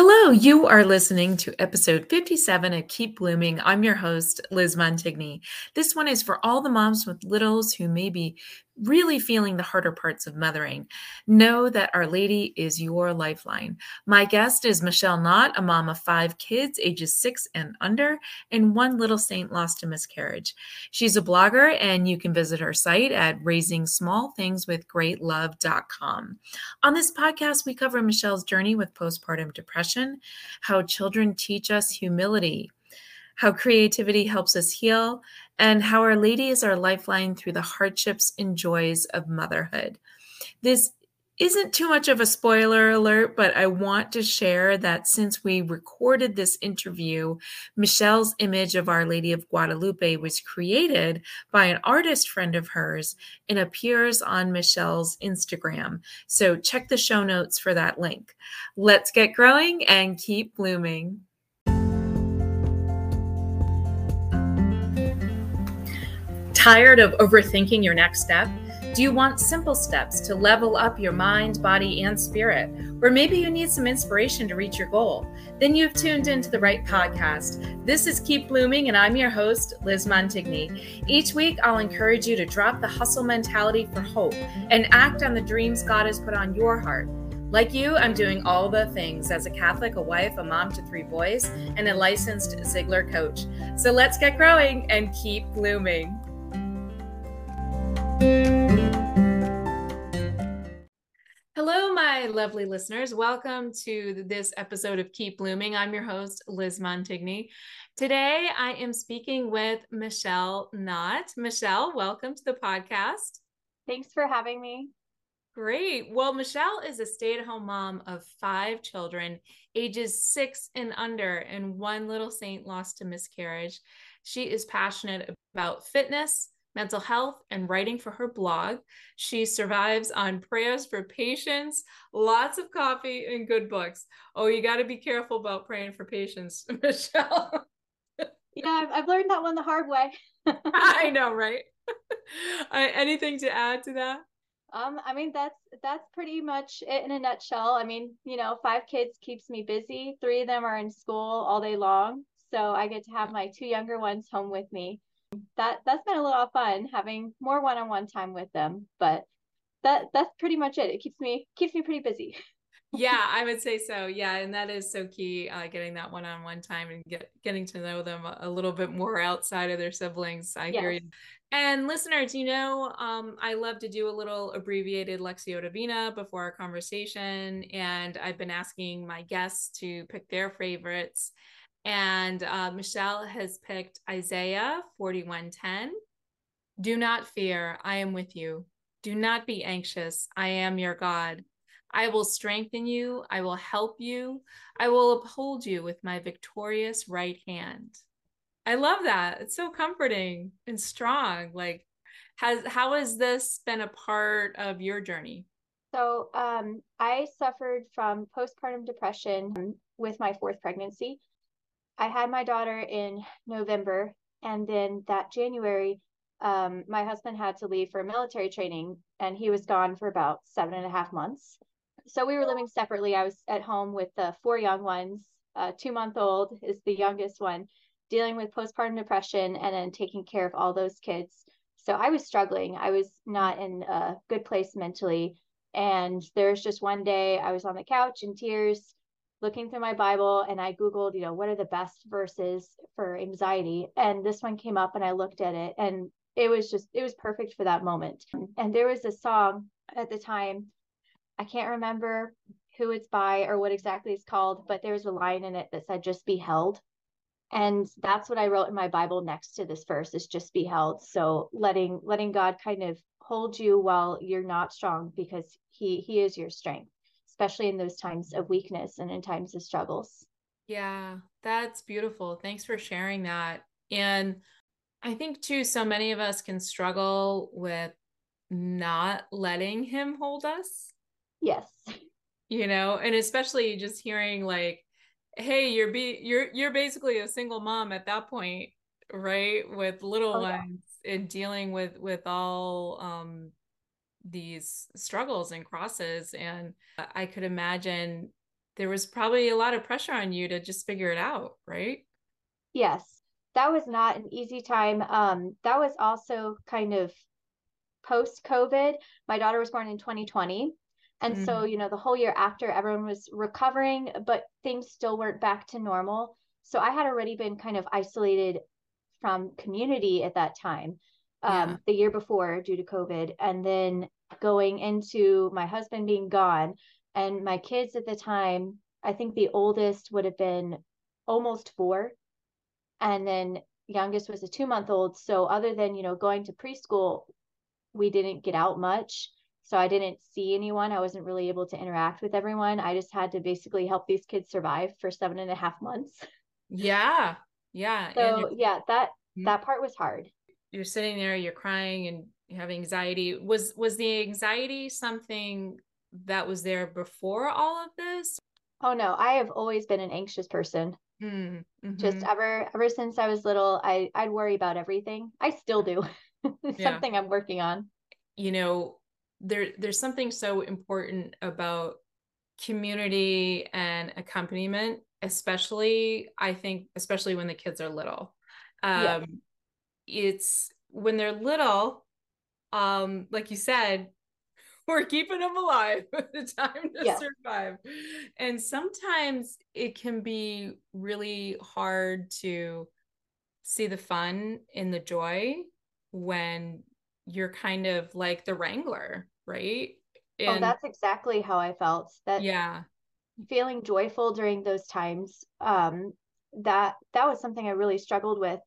Hello, you are listening to episode 57 of Keep Blooming. I'm your host, Liz Montigny. This one is for all the moms with littles who may be really feeling the harder parts of mothering, know that Our Lady is your lifeline. My guest is Michelle Nott, a mom of five kids, ages six and under, and one little saint lost to miscarriage. She's a blogger, and you can visit her site at raisingsmallthingswithgreatlove.com. On this podcast, we cover Michelle's journey with postpartum depression, how children teach us humility, how creativity helps us heal, and how Our Lady is our lifeline through the hardships and joys of motherhood. This isn't too much of a spoiler alert, but I want to share that since we recorded this interview, Michelle's image of Our Lady of Guadalupe was created by an artist friend of hers and appears on Michelle's Instagram. So check the show notes for that link. Let's get growing and keep blooming. Tired of overthinking your next step? Do you want simple steps to level up your mind, body, and spirit? Or maybe you need some inspiration to reach your goal? Then you've tuned into the right podcast. This is Keep Blooming, and I'm your host, Liz Montigny. Each week, I'll encourage you to drop the hustle mentality for hope and act on the dreams God has put on your heart. Like you, I'm doing all the things as a Catholic, a wife, a mom to three boys, and a licensed Ziglar coach. So let's get growing and keep blooming. Hello, my lovely listeners. Welcome to this episode of Keep Blooming. I'm your host, Liz Montigny. Today, I am speaking with Michelle Nott. Michelle, welcome to the podcast. Thanks for having me. Great. Well, Michelle is a stay at home mom of five children, ages six and under, and one little saint lost to miscarriage. She is passionate about fitness mental health, and writing for her blog. She survives on prayers for patience, lots of coffee, and good books. Oh, you got to be careful about praying for patience, Michelle. yeah, I've learned that one the hard way. I know, right? Anything to add to that? Um, I mean that's that's pretty much it in a nutshell. I mean, you know, five kids keeps me busy. Three of them are in school all day long, so I get to have my two younger ones home with me that that's been a little fun having more one-on-one time with them but that that's pretty much it. It keeps me keeps me pretty busy. Yeah i would say so. Yeah and that is so key uh, getting that one-on-one time and get getting to know them a, little bit more outside of their siblings i yes. hear you and listeners you know um, i love to do a little abbreviated lectio divina before our conversation and i've been asking my guests to pick their favorites and uh, Michelle has picked Isaiah 41:10. Do not fear, I am with you. Do not be anxious, I am your God. I will strengthen you, I will help you, I will uphold you with my victorious right hand. I love that. It's so comforting and strong. Like, has how has this been a part of your journey? So, um, I suffered from postpartum depression with my fourth pregnancy. I had my daughter in November, and then that January, um, my husband had to leave for military training, and he was gone for about seven and a half months. So we were living separately. I was at home with the four young ones. Uh, two month old is the youngest one, dealing with postpartum depression, and then taking care of all those kids. So I was struggling. I was not in a good place mentally. And there was just one day I was on the couch in tears looking through my Bible and I Googled, you know, what are the best verses for anxiety? And this one came up and I looked at it and it was just, it was perfect for that moment. And there was a song at the time, I can't remember who it's by or what exactly it's called, but there was a line in it that said, just be held. And that's what I wrote in my Bible next to this verse is just be held. So letting letting God kind of hold you while you're not strong because he he is your strength especially in those times of weakness and in times of struggles. Yeah, that's beautiful. Thanks for sharing that. And I think too, so many of us can struggle with not letting him hold us. Yes. You know, and especially just hearing like, hey, you're be you're you're basically a single mom at that point, right? With little oh, ones yeah. and dealing with with all um these struggles and crosses and i could imagine there was probably a lot of pressure on you to just figure it out, right? Yes. That was not an easy time. Um, that was also kind of post COVID. My daughter was born in 2020. And mm-hmm. so, you know, the whole year after, everyone was recovering, but things still weren't back to normal. So I had already been kind of isolated from community at that time, um, yeah. the year before due to COVID. And then going into my husband being gone and my kids at the time, I think the oldest would have been almost four. And then youngest was a two month old. So other than, you know, going to preschool, we didn't get out much. So I didn't see anyone. I wasn't really able to interact with everyone. I just had to basically help these kids survive for seven and a half months. Yeah. Yeah. So yeah, that mm-hmm. that part was hard. You're sitting there, you're crying and you have anxiety. Was was the anxiety something that was there before all of this? Oh no, I have always been an anxious person. Mm-hmm. Just ever ever since I was little, I I'd worry about everything. I still do. something yeah. I'm working on. You know, there there's something so important about community and accompaniment, especially I think especially when the kids are little. Um yeah. it's when they're little, um, like you said, we're keeping them alive with the time to yeah. survive. And sometimes it can be really hard to see the fun in the joy when you're kind of like the wrangler, right? Oh, and, oh, that's exactly how I felt. That yeah, feeling joyful during those times. Um, that that was something I really struggled with.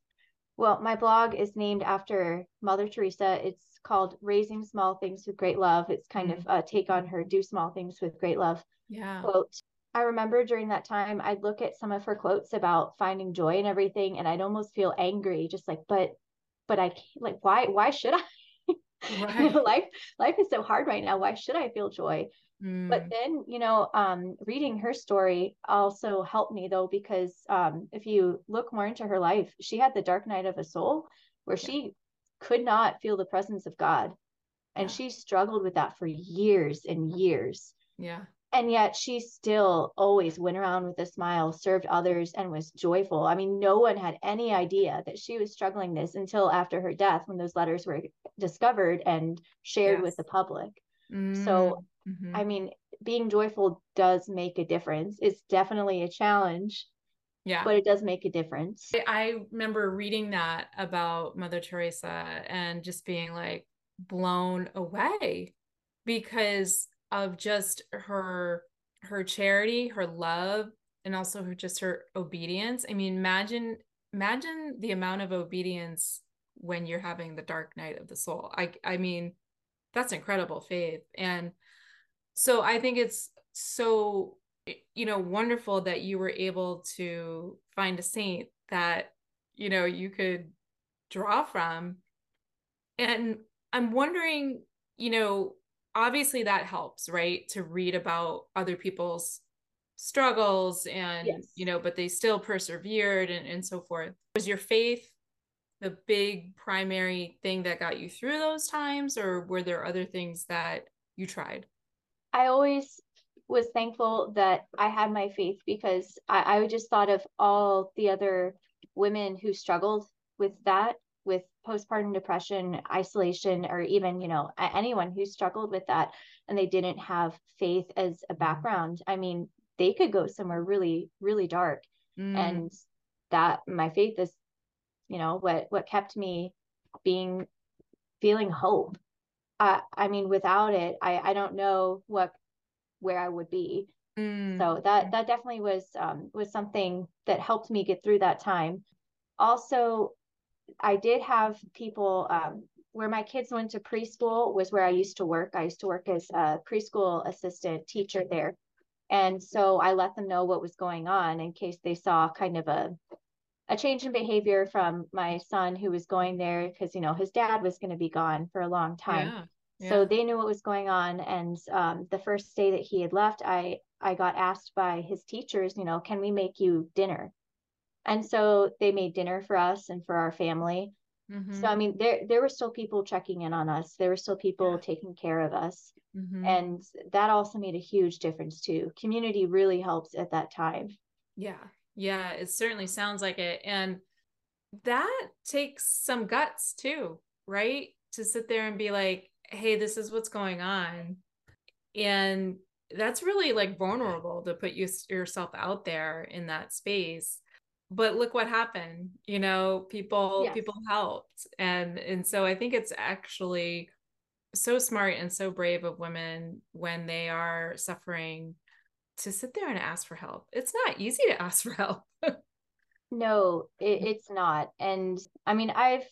Well, my blog is named after Mother Teresa. It's called Raising Small Things with Great Love. It's kind of a take on her Do Small Things with Great Love yeah. quote. I remember during that time, I'd look at some of her quotes about finding joy and everything, and I'd almost feel angry, just like, but, but I can't, like, why, why should I? Right. you know, life, life is so hard right now. Why should I feel joy? Mm. But then, you know, um, reading her story also helped me though, because um, if you look more into her life, she had the dark night of a soul where yeah. she could not feel the presence of God. And yeah. she struggled with that for years and years. Yeah. And yet she still always went around with a smile, served others, and was joyful. I mean, no one had any idea that she was struggling this until after her death when those letters were discovered and shared yes. with the public. Mm-hmm. So, mm-hmm. I mean, being joyful does make a difference. It's definitely a challenge, yeah. But it does make a difference. I remember reading that about Mother Teresa and just being like blown away because of just her her charity, her love, and also her just her obedience. I mean, imagine imagine the amount of obedience when you're having the dark night of the soul. I I mean, that's incredible faith. And so I think it's so you know wonderful that you were able to find a saint that you know you could draw from. And i'm wondering you know obviously that helps right to read about other people's struggles and yes. you know but they still persevered and, and so forth. Was your faith the big primary thing that got you through those times or were there other things that you tried? I always was thankful that I had my faith because I, I just thought of all the other women who struggled with that, with postpartum depression, isolation, or even, you know, anyone who struggled with that and they didn't have faith as a background. I mean, they could go somewhere really, really dark. Mm. And that my faith is, you know, what what kept me being feeling hope. I I mean, without it, I I don't know what where I would be. Mm. So that that definitely was um, was something that helped me get through that time. Also, I did have people um, where my kids went to preschool was where I used to work. I used to work as a preschool assistant teacher there. And so I let them know what was going on in case they saw kind of a a change in behavior from my son who was going there because you know his dad was going to be gone for a long time. Yeah. So they knew what was going on. And um, the first day that he had left, I I got asked by his teachers, you know, can we make you dinner? And so they made dinner for us and for our family. Mm-hmm. So I mean there there were still people checking in on us. There were still people yeah. taking care of us. Mm-hmm. And that also made a huge difference too. Community really helps at that time. Yeah. Yeah, it certainly sounds like it. And that takes some guts too, right? To sit there and be like, hey, this is what's going on. And that's really like vulnerable to put you, yourself out there in that space. But look what happened you know people yes. people helped. And and so i think it's actually so smart and so brave of women when they are suffering to sit there and ask for help. It's not easy to ask for help. No it, it's not. And i mean i've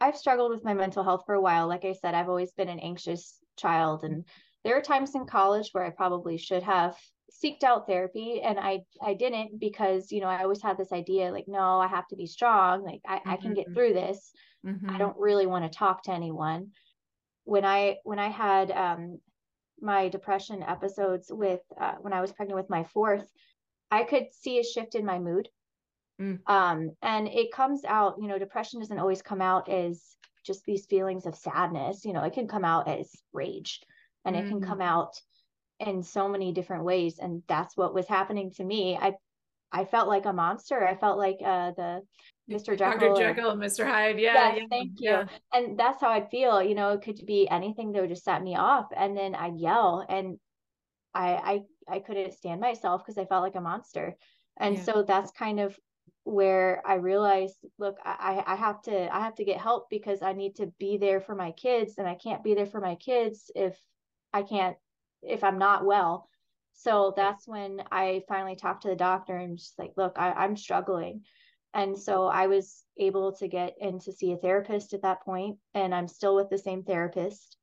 i've struggled with my mental health for a while like i said i've always been an anxious child and there are times in college where i probably should have seeked out therapy and I I didn't because you know I always had this idea like no I have to be strong like I, mm-hmm. I can get mm-hmm. through this mm-hmm. I don't really want to talk to anyone when I when I had um my depression episodes with uh, when I was pregnant with my fourth I could see a shift in my mood mm. um and it comes out you know depression doesn't always come out as just these feelings of sadness you know it can come out as rage and mm-hmm. it can come mm. out in so many different ways and that's what was happening to me i i felt like a monster i felt like uh the mr jekyll dr jekyll and mr hyde yeah, yes, yeah thank you yeah. and that's how i'd feel you know it could be anything that would just set me off and then i'd yell and i i i couldn't stand myself because i felt like a monster and yeah. so that's kind of where I realized, look, I, I have to I have to get help because I need to be there for my kids and I can't be there for my kids if I can't if I'm not well. So that's when I finally talked to the doctor and just like, look, I, I'm struggling. And so I was able to get in to see a therapist at that point, and I'm still with the same therapist.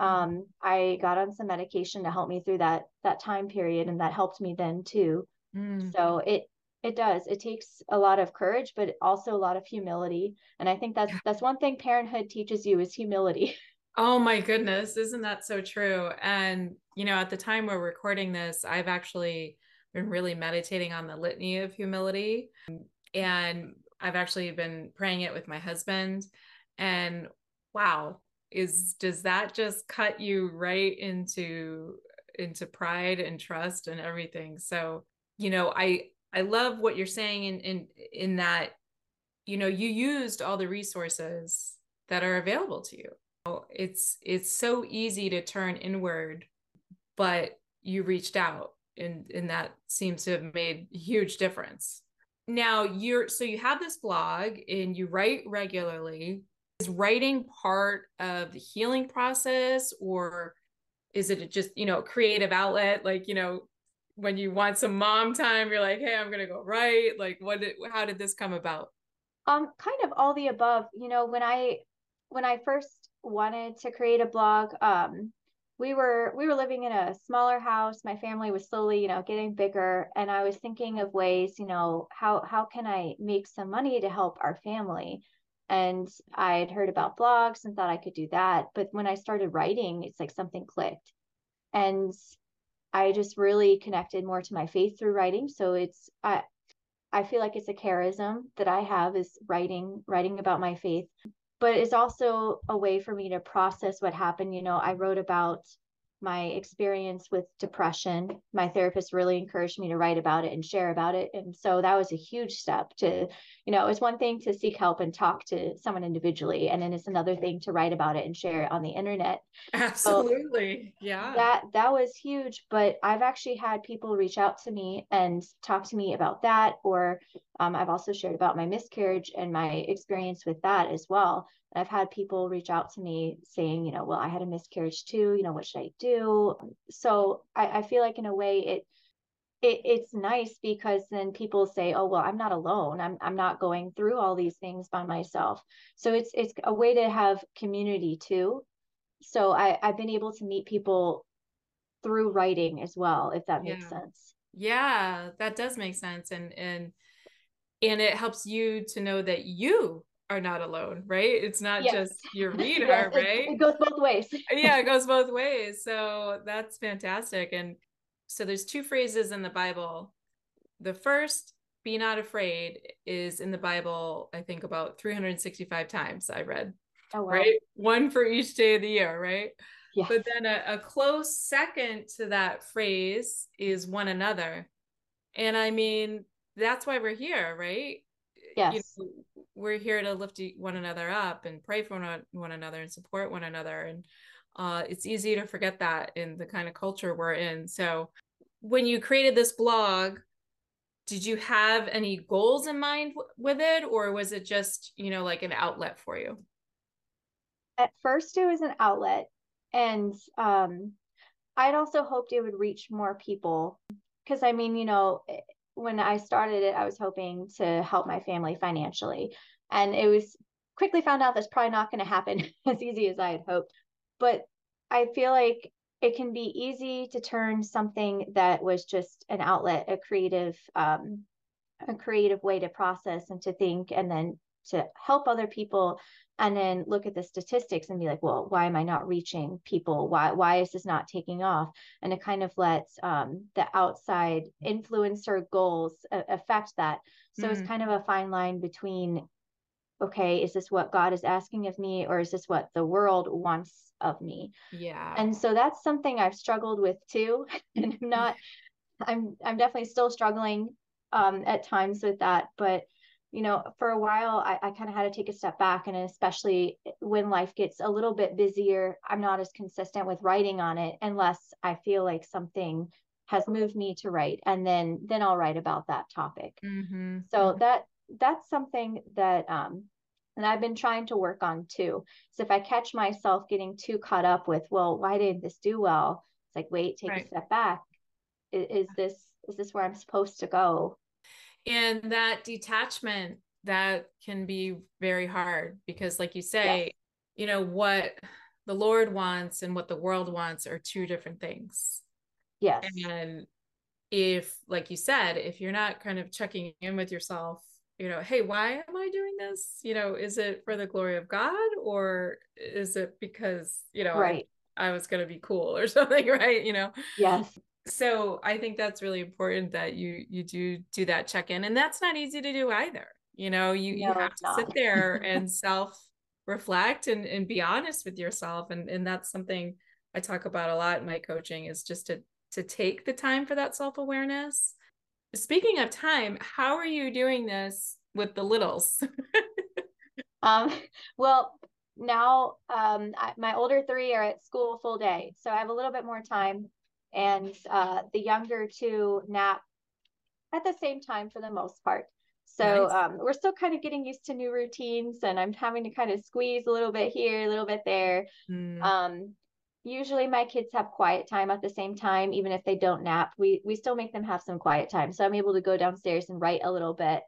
Mm-hmm. Um, I got on some medication to help me through that that time period, and that helped me then too. Mm. So it it does. It takes a lot of courage, but also a lot of humility. And I think that's that's one thing parenthood teaches you is humility. Oh my goodness, isn't that so true? And, you know, at the time we're recording this, I've actually been really meditating on the litany of humility. And I've actually been praying it with my husband. And wow, is does that just cut you right into into pride and trust and everything? So, you know, I I love what you're saying in in in that, you know, you used all the resources that are available to you. It's it's so easy to turn inward but you reached out and and that seems to have made huge difference. Now you're so you have this blog and you write regularly. Is writing part of the healing process or is it just you know creative outlet? Like you know when you want some mom time you're like hey i'm gonna go write. Like what did how did this come about? Um kind of all the above. You know when i when i first wanted to create a blog um we were we were living in a smaller house. My family was slowly you know getting bigger and i was thinking of ways you know how how can i make some money to help our family? And i had heard about blogs and thought i could do that but when i started writing it's like something clicked. And i just really connected more to my faith through writing so it's i i feel like it's a charism that i have is writing writing about my faith but it's also a way for me to process what happened. You know, I wrote about my experience with depression. My therapist really encouraged me to write about it and share about it. And so that was a huge step to, you know, it's one thing to seek help and talk to someone individually. And then it's another thing to write about it and share it on the internet. Absolutely. So yeah. That that was huge. But I've actually had people reach out to me and talk to me about that. Or um, I've also shared about my miscarriage and my experience with that as well. And I've had people reach out to me saying, you know, well, I had a miscarriage too. You know, what should I do? So I, I feel like in a way it, it it's nice because then people say, oh well, I'm not alone. I'm I'm not going through all these things by myself. So it's it's a way to have community too. So I I've been able to meet people through writing as well, if that makes yeah. sense. Yeah, that does make sense, and and and it helps you to know that you are not alone, right? It's not yes. just your reader, yes, right? It, goes both ways. yeah, it goes both ways. So that's fantastic. And so there's two phrases in the Bible. The first be not afraid is in the Bible, I think about 365 times I read. Oh, wow. Right. One for each day of the year, right? Yes. But then a, a close second to that phrase is one another. And I mean, that's why we're here, right? Yes. You know, we're here to lift one another up and pray for one, one another and support one another. And uh, it's easy to forget that in the kind of culture we're in. So when you created this blog, did you have any goals in mind w- with it or was it just you know like an outlet for you at first it was an outlet and um i'd also hoped it would reach more people because i mean you know eh, when i started it i was hoping to help my family financially and it was quickly found out that's probably not going to happen as easy as i had hoped but i feel like it can be easy to turn something that was just an outlet, a creative, um, a creative way to process and to think, and then to help other people, and then look at the statistics and be like, well, why am I not reaching people? Why why is this not taking off? And it kind of lets um, the outside influencer goals affect that. So mm-hmm. it's kind of a fine line between okay, is this what God is asking of me, or is this what the world wants of me. Yeah. And so that's something I've struggled with too. and I'm not I'm I'm definitely still struggling um at times with that. But you know, for a while I, I kind of had to take a step back and especially when life gets a little bit busier, I'm not as consistent with writing on it unless I feel like something has moved me to write and then then I'll write about that topic. Mm-hmm. So mm-hmm. that that's something that um and I've been trying to work on too. So if I catch myself getting too caught up with, well, why didn't this do well? It's like, wait, take right. a step back. Is, is this is this where I'm supposed to go? And that detachment that can be very hard because, like you say, yes. you know what the Lord wants and what the world wants are two different things. Yes. And if, like you said, if you're not kind of checking in with yourself you know, hey, why am I doing this? You know, is it for the glory of God or is it because, you know, right. I, I was going to be cool or something, right? You know? Yes. So I think that's really important that you you do do that check in and that's not easy to do either. You know, you, no, you have to not. sit there and self reflect and, and be honest with yourself. And, and that's something I talk about a lot in my coaching is just to to take the time for that self-awareness Speaking of time, how are you doing this with the littles? um, well, now um, I, my older three are at school full day, so I have a little bit more time, and uh, the younger two nap at the same time for the most part. So nice. um, we're still kind of getting used to new routines, and I'm having to kind of squeeze a little bit here, a little bit there. Mm. Um, usually my kids have quiet time at the same time even if they don't nap we we still make them have some quiet time so i'm able to go downstairs and write a little bit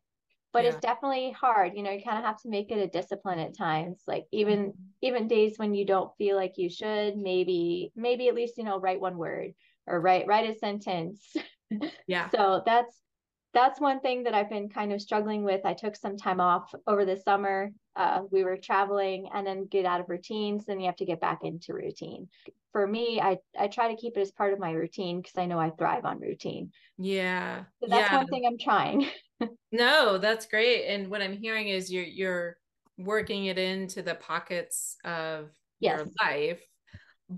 but yeah. it's definitely hard you know you kind of have to make it a discipline at times like even mm-hmm. even days when you don't feel like you should maybe maybe at least you know write one word or write write a sentence yeah so that's that's one thing that I've been kind of struggling with. I took some time off over the summer. Uh, we were traveling and then get out of routines, then you have to get back into routine. For me, I, I try to keep it as part of my routine because I know I thrive on routine. Yeah. So that's yeah. one thing I'm trying. no, that's great. And what I'm hearing is you're you're working it into the pockets of yes. your life.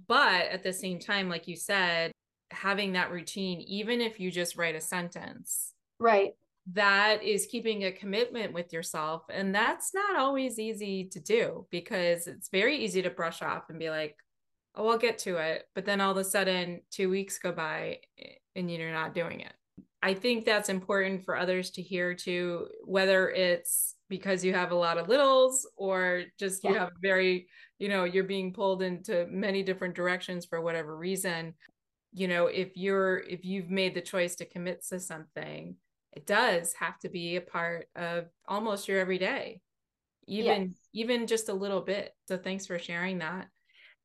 But at the same time, like you said, having that routine, even if you just write a sentence, Right. That is keeping a commitment with yourself. And that's not always easy to do because it's very easy to brush off and be like, oh, I'll get to it. But then all of a sudden, two weeks go by eh, and you're not doing it. I think that's important for others to hear too, whether it's because you have a lot of littles or just yeah. you have very, you know, you're being pulled into many different directions for whatever reason. You know, if you're, if you've made the choice to commit to something, it does have to be a part of almost your everyday even yes. even just a little bit so thanks for sharing that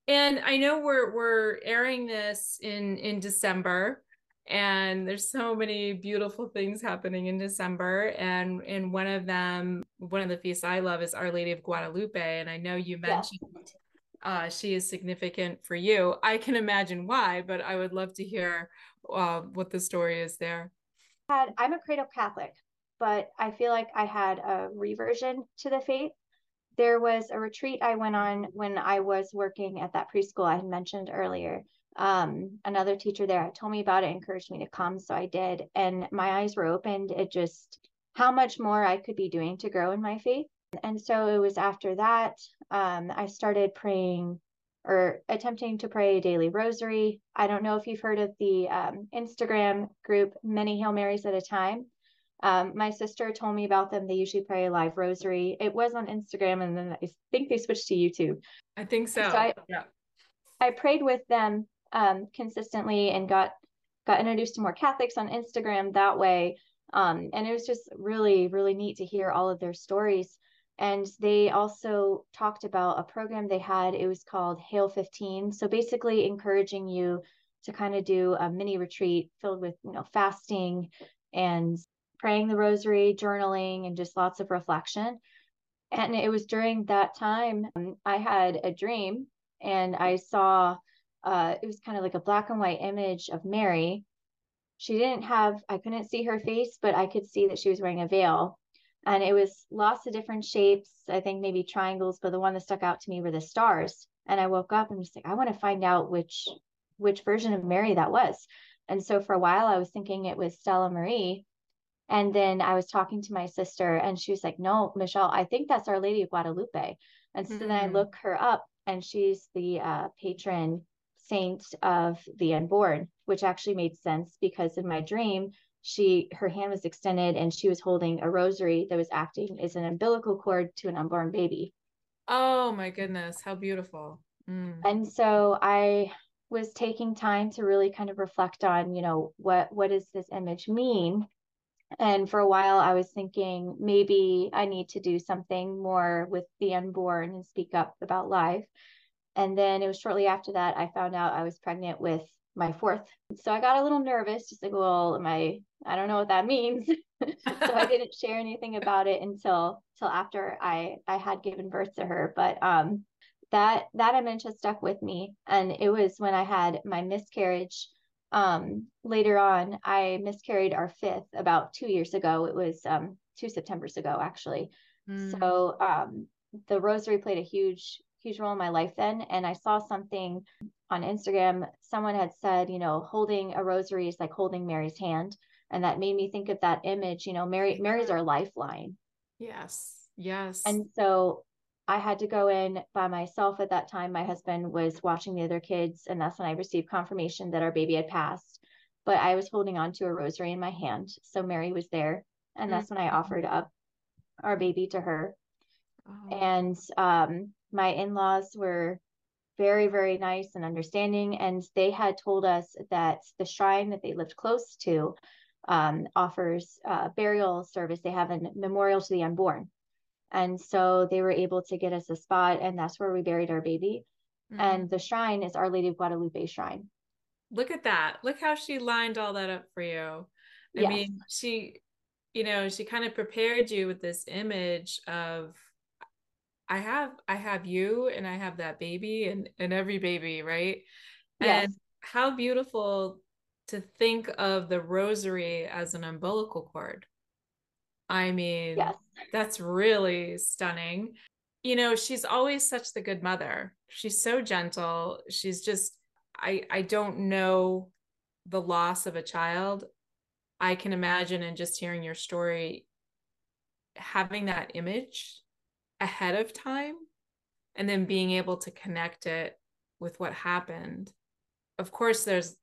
and i know we're we're airing this in in december and there's so many beautiful things happening in december and and one of them one of the feasts i love is our lady of guadalupe and i know you mentioned yes. uh, she is significant for you i can imagine why but i would love to hear uh, what the story is there had I'm a cradle Catholic. but I feel like I had a reversion to the faith. There was a retreat I went on when I was working at that preschool I had mentioned earlier. Um, another teacher there told me about it, encouraged me to come. So I did. And my eyes were opened. It just, how much more I could be doing to grow in my faith. And so it was after that, um, I started praying or attempting to pray a daily rosary. I don't know if you've heard of the um, Instagram group, Many Hail Marys at a Time. Um, my sister told me about them. They usually pray a live rosary. It was on Instagram, and then I think they switched to YouTube. I think so. so I, yeah. I prayed with them um, consistently and got got introduced to more Catholics on Instagram that way. Um, and it was just really, really neat to hear all of their stories. And they also talked about a program they had. It was called Hail 15. So basically, encouraging you to kind of do a mini retreat filled with, you know, fasting and praying the rosary, journaling, and just lots of reflection. And it was during that time um, I had a dream and I saw uh, it was kind of like a black and white image of Mary. She didn't have, I couldn't see her face, but I could see that she was wearing a veil and it was lots of different shapes i think maybe triangles but the one that stuck out to me were the stars and i woke up and was like i want to find out which which version of mary that was and so for a while i was thinking it was stella maris and then i was talking to my sister and she was like no michelle i think that's our lady of guadalupe and so mm-hmm. then i mm. look her up and she's the uh, patron saint of the unborn which actually made sense because in my dream she her hand was extended and she was holding a rosary that was acting as an umbilical cord to an unborn baby. Oh my goodness how beautiful. Mm. and so i was taking time to really kind of reflect on you know what what does this image mean? And for a while i was thinking maybe i need to do something more with the unborn and speak up about life. And then it was shortly after that i found out i was pregnant with my fourth. So I got a little nervous, just like, well, am I, I don't know what that means. so I didn't share anything about it until till after I I had given birth to her. But um that that image has stuck with me. And it was when I had my miscarriage. Um later on, I miscarried our fifth about two years ago. It was um two Septembers ago actually. Mm. So um the rosary played a huge huge role in my life then. And I saw something on Instagram. Someone had said, you know, holding a rosary is like holding Mary's hand. And that made me think of that image, you know, Mary, Mary's our lifeline. Yes. Yes. And so I had to go in by myself at that time. My husband was watching the other kids, and that's when I received confirmation that our baby had passed. But I was holding on to a rosary in my hand. So Mary was there. And that's mm-hmm. when I offered up our baby to her. Oh. And um, my in-laws were very very nice and understanding and they had told us that the shrine that they lived close to um, offers uh, burial service. They have a memorial to the unborn. And so they were able to get us a spot and that's where we buried our baby. Mm-hmm. and the shrine is our lady of guadalupe shrine. Look at that. Look how she lined all that up for you. I yes. mean she you know she kind of prepared you with this image of I have I have you and I have that baby and and every baby, right? Yes. And how beautiful to think of the rosary as an umbilical cord. I mean, yes. that's really stunning. You know, she's always such the good mother. She's so gentle. She's just I I don't know the loss of a child. I can imagine and just hearing your story having that image ahead of time and then being able to connect it with what happened. Of course there's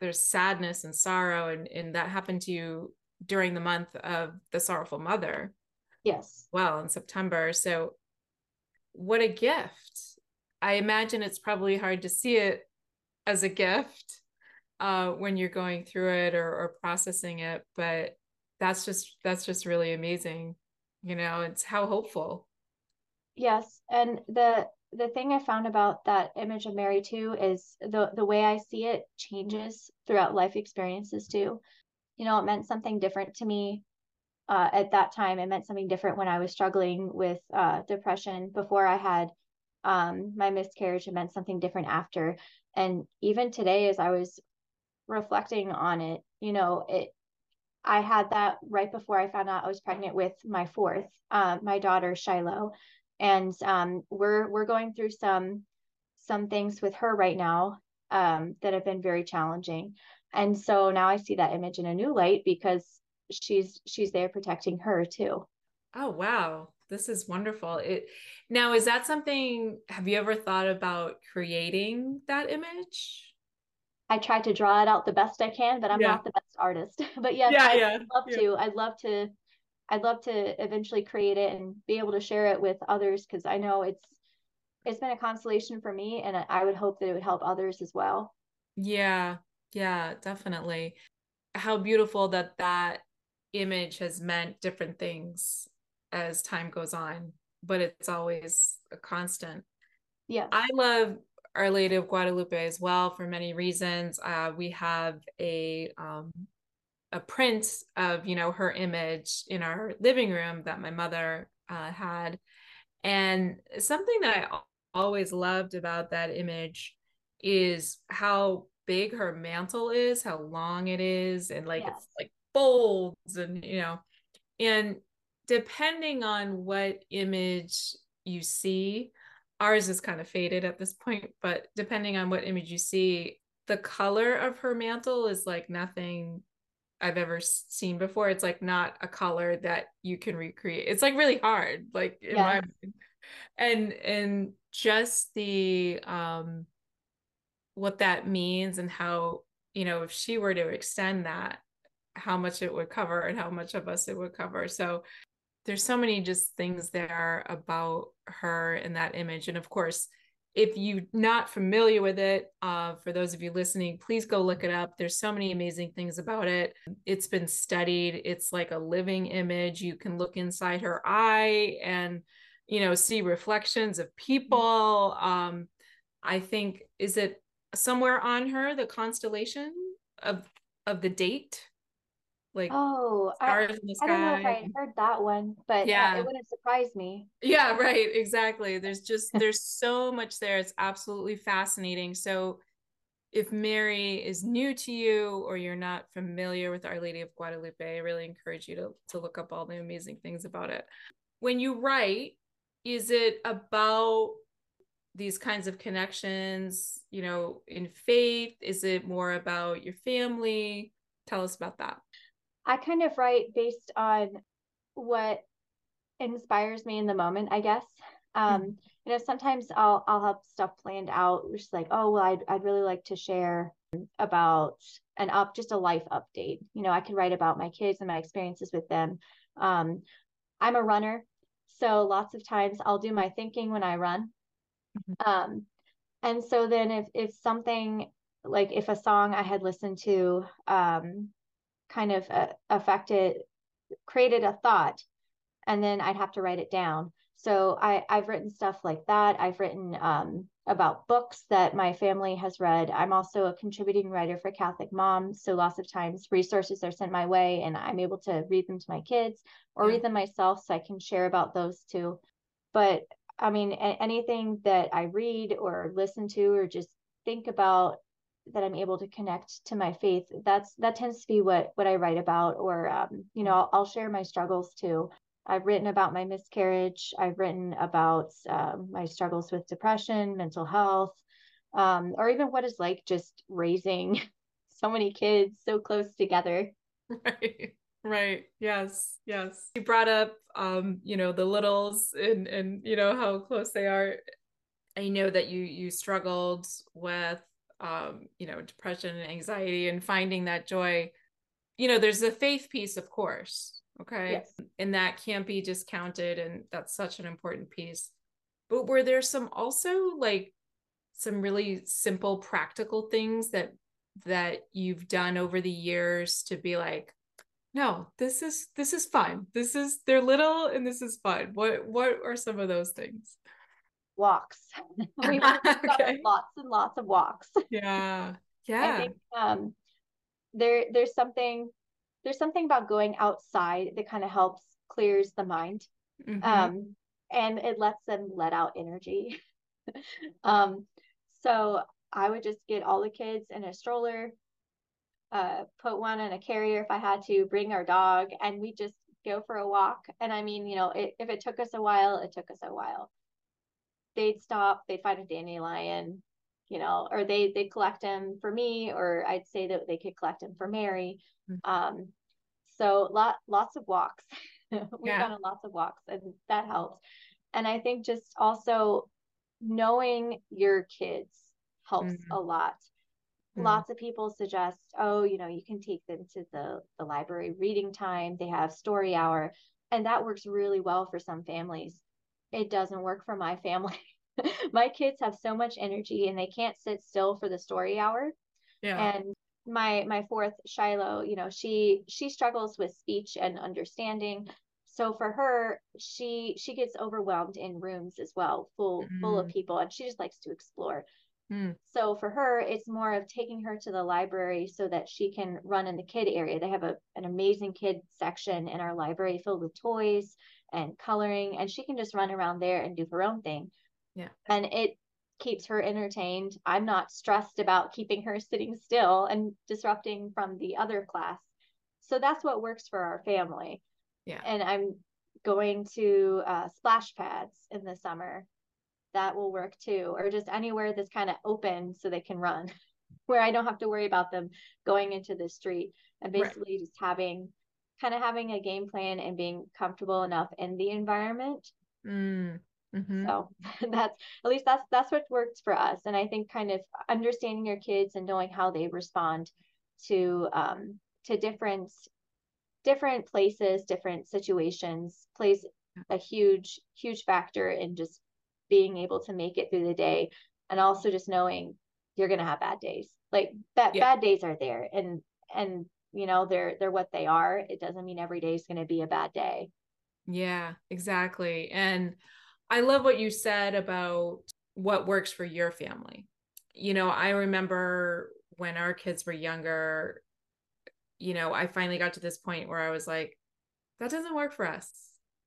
there's sadness and sorrow and, and that happened to you during the month of the sorrowful mother. Yes. Well in september. So what a gift. I imagine it's probably hard to see it as a gift uh, when you're going through it or, or processing it but that's just that's just really amazing you know it's how hopeful Yes, and the the thing I found about that image of Mary too is the the way I see it changes throughout life experiences too. You know, it meant something different to me uh, at that time. It meant something different when I was struggling with uh, depression before I had um, my miscarriage. It meant something different after. And even today, as I was reflecting on it, you know, it I had that right before I found out I was pregnant with my fourth, uh, my daughter Shiloh, and um, we're we're going through some some things with her right now um, that have been very challenging, and so now I see that image in a new light because she's she's there protecting her too. Oh wow, this is wonderful. It now is that something? Have you ever thought about creating that image? I try to draw it out the best I can, but I'm yeah. not the best artist. but yes, yeah, I'd, yeah, I'd love to. I'd love to. I'd love to eventually create it and be able to share it with others because I know it's it's been a consolation for me, and I would hope that it would help others as well. Yeah, yeah, definitely. How beautiful that that image has meant different things as time goes on, but it's always a constant. Yeah. I love our Lady of Guadalupe as well for many reasons. Uh, we have a um, a print of you know her image in our living room that my mother uh, had, and something that I always loved about that image is how big her mantle is, how long it is, and like yes. it's like folds and you know, and depending on what image you see ours is kind of faded at this point, but depending on what image you see, the color of her mantle is like nothing I've ever seen before. It's like not a color that you can recreate. It's like really hard, like in yeah. my mind. And and just the um what that means and how, you know, if she were to extend that, how much it would cover and how much of us it would cover. So there's so many just things there about her in that image and of course if you're not familiar with it uh, for those of you listening please go look it up. There's so many amazing things about it. It's been studied. It's like a living image. You can look inside her eye and you know see reflections of people. Um, i think is it somewhere on her the constellation of of the date like oh stars I, in the sky. I don't know if I heard that one, but yeah, it wouldn't surprise me. Yeah, right. Exactly. There's just there's so much there. It's absolutely fascinating. So if Mary is new to you or you're not familiar with Our Lady of Guadalupe, I really encourage you to, to look up all the amazing things about it. When you write, is it about these kinds of connections, you know, in faith? Is it more about your family? Tell us about that. I kind of write based on what inspires me in the moment, I guess. Um, mm-hmm. you know, sometimes I'll I'll have stuff planned out, just like, oh well, I'd I'd really like to share about an up just a life update. You know, I could write about my kids and my experiences with them. Um, I'm a runner, so lots of times I'll do my thinking when I run. Mm-hmm. Um, and so then if if something like if a song I had listened to um kind of uh, affected created a thought and then i'd have to write it down. So I, i've written stuff like that. I've written um, about books that my family has read. I'm also a contributing writer for catholic mom so lots of times resources are sent my way and i'm able to read them to my kids or yeah. read them myself so i can share about those too. But i mean anything that i read or listen to or just think about that I'm able to connect to my faith. That's that tends to be what what I write about, or um, you know, I'll, I'll, share my struggles too. I've written about my miscarriage. I've written about um, my struggles with depression, mental health, um, or even what it's like just raising so many kids so close together. Right. Right. Yes. Yes. You brought up, um, you know, the littles and and you know how close they are. I know that you you struggled with um, you know, depression and anxiety and finding that joy. You know, there's the faith piece, of course. Okay. Yes. And that can't be discounted. And that's such an important piece. But were there some also like some really simple practical things that that you've done over the years to be like, no, this is this is fun. This is they're little and this is fun. What what are some of those things? Walks. we okay. lots and lots of walks. Yeah. Yeah. I think um there there's something there's something about going outside that kind of helps clears the mind. Mm-hmm. Um and it lets them let out energy. um so I would just get all the kids in a stroller uh, put one in a carrier if I had to, bring our dog, and we just go for a walk. And I mean, you know, it, if it took us a while, it took us a while. They'd stop, they'd find a dandelion, you know, or they they collect them for me, or I'd say that they could collect them for Mary. Mm-hmm. Um, so lot lots of walks. We've yeah. gone on lots of walks, and that helps. And I think just also knowing your kids helps mm-hmm. a lot. Mm-hmm. Lots of people suggest, oh, you know, you can take them to the the library reading time. They have story hour, and that works really well for some families. It doesn't work for my family. my kids have so much energy and they can't sit still for the story hour. Yeah. And my my fourth Shiloh, you know, she she struggles with speech and understanding. So for her, she she gets overwhelmed in rooms as well, full mm. full of mm. people, and she just likes to explore. Mm. So for her, it's more of taking her to the library so that she can run in the kid area. They have a, an amazing kid section in our library filled with toys and coloring, and she can just run around there and do her own thing. Yeah. And it keeps her entertained. I'm not stressed about keeping her sitting still and disrupting from the other class. So that's what works for our family. Yeah. And I'm going to uh, splash pads in the summer. That will work too, or just anywhere that's kind of open so they can run, where I don't have to worry about them going into the street and basically right. just having kind of having a game plan and being comfortable enough in the environment. Mm. Mm-hmm. So that's at least that's that's what works for us. And I think kind of understanding your kids and knowing how they respond to um to different different places, different situations plays a huge, huge factor in just being able to make it through the day. And also just knowing you're gonna have bad days. Like bad yeah. bad days are there and and you know they're they're what they are. It doesn't mean every day is gonna be a bad day. Yeah, exactly. And I love what you said about what works for your family. You know, I remember when our kids were younger, you know, I finally got to this point where I was like, that doesn't work for us.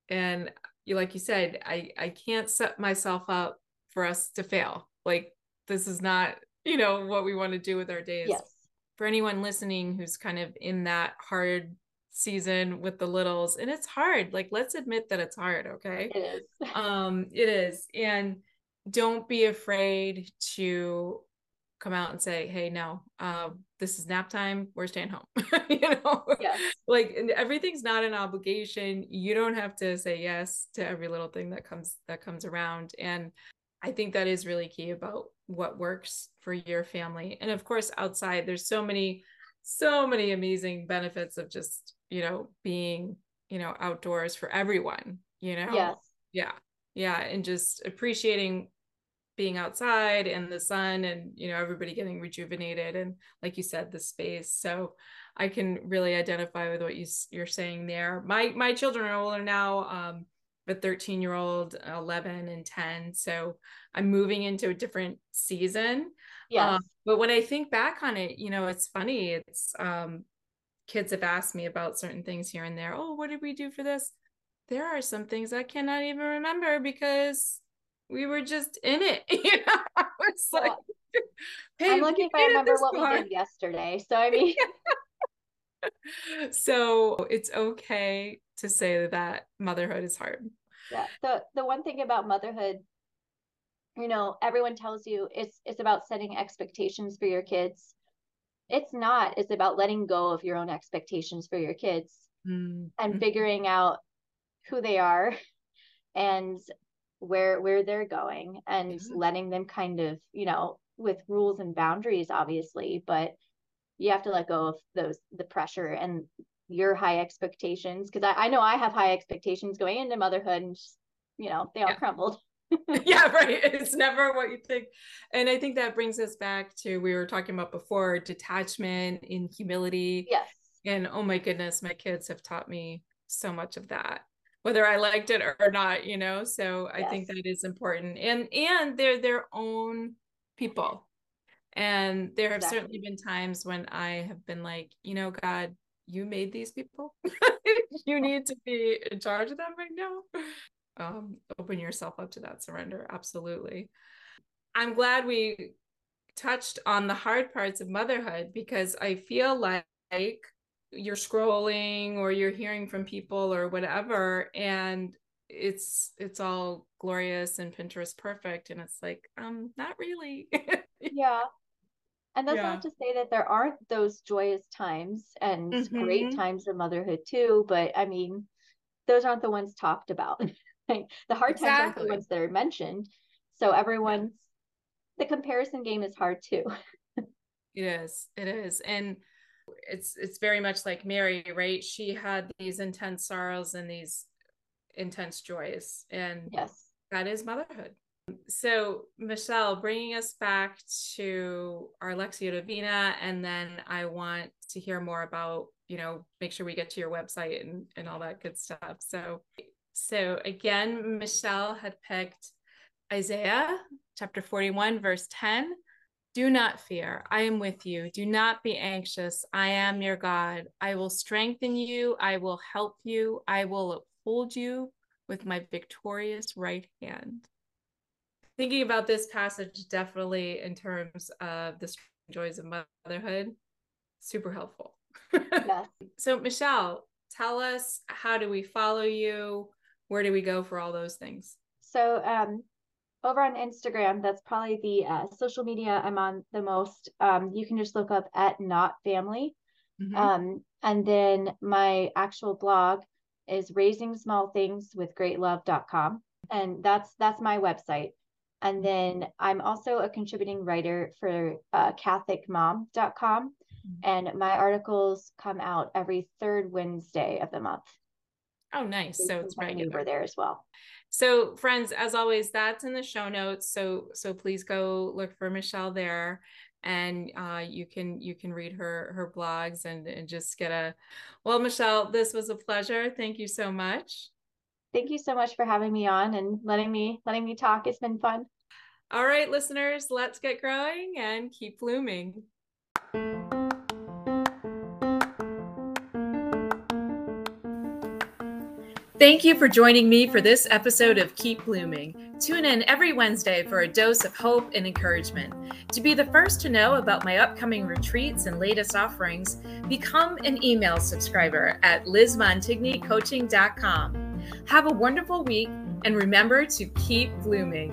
And you like you said, I I can't set myself up for us to fail. Like this is not, you know, what we want to do with our days. Yes. For anyone listening who's kind of in that hard season with the littles and it's hard like let's admit that it's hard okay? It is. Um it is and don't be afraid to come out and say hey no uh, this is nap time we're staying home. You know? Yes. like everything's not an obligation. You don't have to say yes to every little thing that comes that comes around and i think that is really key about what works for your family. And of course outside there's so many so many amazing benefits of just you know being you know outdoors for everyone you know? Yes. Yeah. Yeah. And just appreciating being outside and the sun and you know everybody getting rejuvenated and like you said the space. So i can really identify with what you, you're saying there. My my children are older now. Um a 13 year old 11 and 10 so i'm moving into a different season yeah. Um, but when I think back on it, you know, it's funny. It's um, kids have asked me about certain things here and there. Oh, what did we do for this? There are some things I cannot even remember because we were just in it. You know, it's like, hey, I'm looking if I remember what far. we did yesterday. So I mean, so it's okay to say that motherhood is hard. Yeah. The the one thing about motherhood you know everyone tells you it's it's about setting expectations for your kids it's not it's about letting go of your own expectations for your kids mm-hmm. and figuring out who they are and where where they're going and mm-hmm. letting them kind of you know with rules and boundaries obviously but you have to let go of those the pressure and your high expectations because I, I know i have high expectations going into motherhood and just, you know they all yeah. crumbled yeah, right. It's never what you think. And I think that brings us back to we were talking about before detachment in humility. Yes. And oh my goodness, my kids have taught me so much of that, whether I liked it or not, you know. So I yes. think that is important. And and they're their own people. And there have exactly. certainly been times when I have been like, you know, God, you made these people. you need to be in charge of them right now um, open yourself up to that surrender. Absolutely. I'm glad we touched on the hard parts of motherhood because I feel like you're scrolling or you're hearing from people or whatever and it's it's all glorious and Pinterest perfect and it's like um not really. yeah. And that's yeah. not to say that there aren't those joyous times and mm-hmm. great times of motherhood too, but I mean those aren't the ones talked about. the hard exactly. times aren't the ones that are mentioned. So everyone's the comparison game is hard too. it is. It is. And it's it's very much like Mary, right? She had these intense sorrows and these intense joys. And yes, that is motherhood. So, Michelle, bringing us back to our Lectio Divina, and then I want to hear more about, you know, make sure we get to your website and, and all that good stuff. So, so again, Michelle had picked Isaiah chapter 41, verse 10. Do not fear. I am with you. Do not be anxious. I am your God. I will strengthen you. I will help you. I will uphold you with my victorious right hand. Thinking about this passage, definitely in terms of the joys of motherhood, super helpful. Yeah. so, Michelle, tell us how do we follow you? Where do we go for all those things? So, um, over on Instagram, that's probably the uh, social media I'm on the most. Um, you can just look up at Nott family. Mm-hmm. Um, and then my actual blog is raising small things with greatlove.com. And that's that's my website. And then I'm also a contributing writer for uh, catholicmom.com. Mm-hmm. And my articles come out every third Wednesday of the month. Oh, nice. So it's regular. We're there as well. So friends, as always, that's in the show notes. So so please go look for Michelle there and uh, you can you can read her her blogs and, and just get a well michelle this was a pleasure thank you so much thank you so much for having me on and letting me letting me talk it's been fun all right listeners let's get growing and keep blooming Thank you for joining me for this episode of Keep Blooming. Tune in every Wednesday for a dose of hope and encouragement. To be the first to know about my upcoming retreats and latest offerings, become an email subscriber at lizmontignycoaching.com. Have a wonderful week and remember to keep blooming.